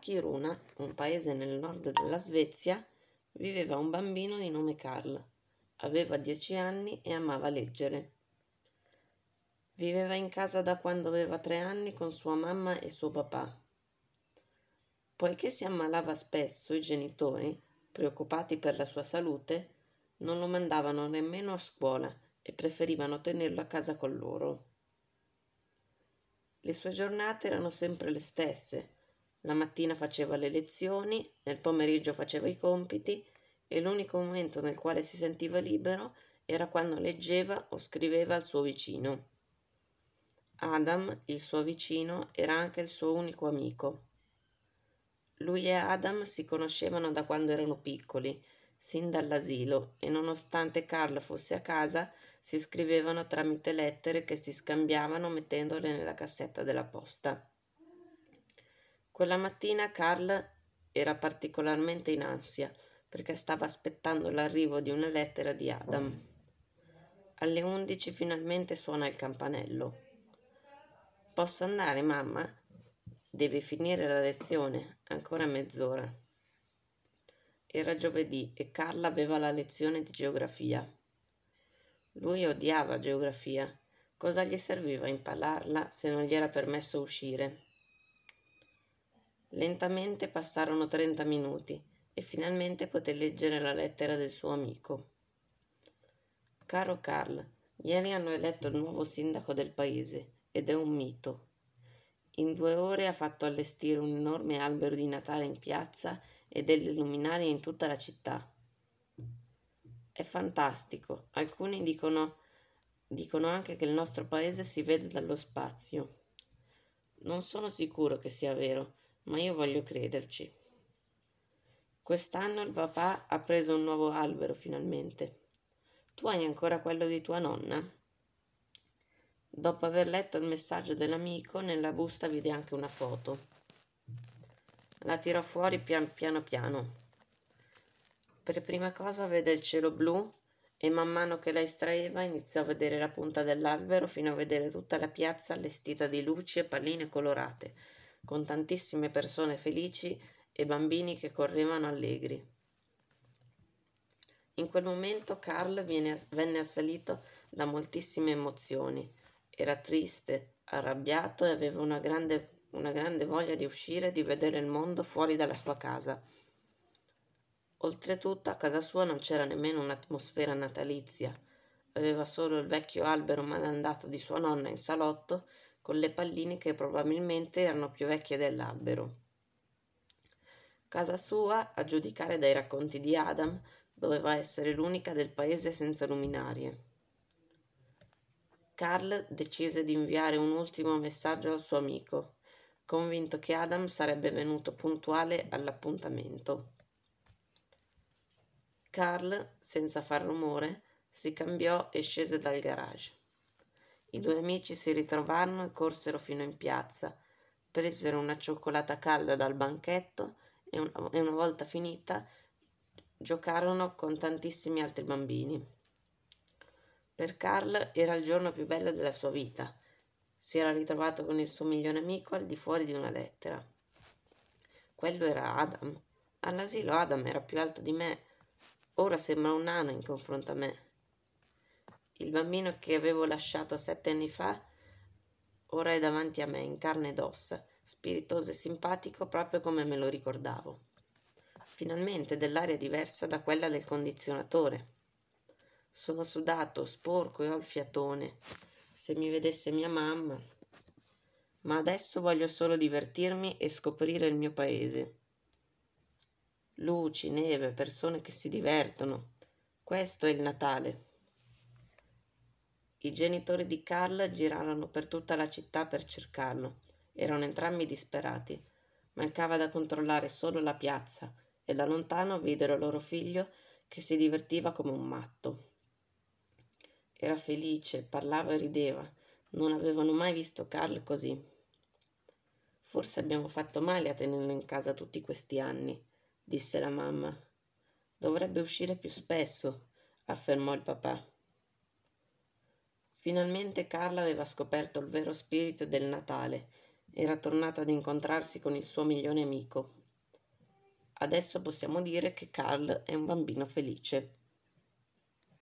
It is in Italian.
Kiruna, un paese nel nord della Svezia, viveva un bambino di nome Karl. Aveva dieci anni e amava leggere. Viveva in casa da quando aveva tre anni con sua mamma e suo papà. Poiché si ammalava spesso, i genitori, preoccupati per la sua salute, non lo mandavano nemmeno a scuola e preferivano tenerlo a casa con loro. Le sue giornate erano sempre le stesse. La mattina faceva le lezioni, nel pomeriggio faceva i compiti e l'unico momento nel quale si sentiva libero era quando leggeva o scriveva al suo vicino. Adam, il suo vicino, era anche il suo unico amico. Lui e Adam si conoscevano da quando erano piccoli, sin dall'asilo, e nonostante Carl fosse a casa, si scrivevano tramite lettere che si scambiavano mettendole nella cassetta della posta. Quella mattina Carl era particolarmente in ansia perché stava aspettando l'arrivo di una lettera di Adam. Alle undici finalmente suona il campanello. Posso andare, mamma? Devi finire la lezione, ancora mezz'ora. Era giovedì e Carla aveva la lezione di geografia. Lui odiava geografia. Cosa gli serviva impararla se non gli era permesso uscire? Lentamente passarono trenta minuti e finalmente poté leggere la lettera del suo amico. Caro Carl, ieri hanno eletto il nuovo sindaco del paese ed è un mito. In due ore ha fatto allestire un enorme albero di Natale in piazza e delle luminarie in tutta la città. È fantastico. Alcuni dicono, dicono anche che il nostro paese si vede dallo spazio. Non sono sicuro che sia vero, ma io voglio crederci. Quest'anno il papà ha preso un nuovo albero finalmente. Tu hai ancora quello di tua nonna? Dopo aver letto il messaggio dell'amico, nella busta vide anche una foto. La tirò fuori pian piano piano. Per prima cosa vede il cielo blu e man mano che la estraeva iniziò a vedere la punta dell'albero fino a vedere tutta la piazza allestita di luci e palline colorate, con tantissime persone felici e bambini che correvano allegri. In quel momento Carl viene, venne assalito da moltissime emozioni era triste, arrabbiato e aveva una grande, una grande voglia di uscire e di vedere il mondo fuori dalla sua casa. Oltretutto a casa sua non c'era nemmeno un'atmosfera natalizia. Aveva solo il vecchio albero malandato di sua nonna in salotto con le palline che probabilmente erano più vecchie dell'albero. Casa sua, a giudicare dai racconti di Adam, doveva essere l'unica del paese senza luminarie. Carl decise di inviare un ultimo messaggio al suo amico, convinto che Adam sarebbe venuto puntuale all'appuntamento. Carl, senza far rumore, si cambiò e scese dal garage. I due amici si ritrovarono e corsero fino in piazza, presero una cioccolata calda dal banchetto e una, e una volta finita giocarono con tantissimi altri bambini. Per Carl era il giorno più bello della sua vita. Si era ritrovato con il suo migliore amico al di fuori di una lettera. Quello era Adam. All'asilo Adam era più alto di me. Ora sembra un nano in confronto a me. Il bambino che avevo lasciato sette anni fa ora è davanti a me in carne ed ossa, spiritoso e simpatico proprio come me lo ricordavo. Finalmente dell'aria diversa da quella del condizionatore. Sono sudato, sporco e ho il fiatone. Se mi vedesse mia mamma. Ma adesso voglio solo divertirmi e scoprire il mio paese. Luci, neve, persone che si divertono. Questo è il Natale. I genitori di Carl girarono per tutta la città per cercarlo. Erano entrambi disperati. Mancava da controllare solo la piazza e da lontano videro loro figlio che si divertiva come un matto. Era felice, parlava e rideva. Non avevano mai visto Carl così. Forse abbiamo fatto male a tenerlo in casa tutti questi anni, disse la mamma. Dovrebbe uscire più spesso, affermò il papà. Finalmente Carla aveva scoperto il vero spirito del Natale era tornato ad incontrarsi con il suo migliore amico. Adesso possiamo dire che Carl è un bambino felice.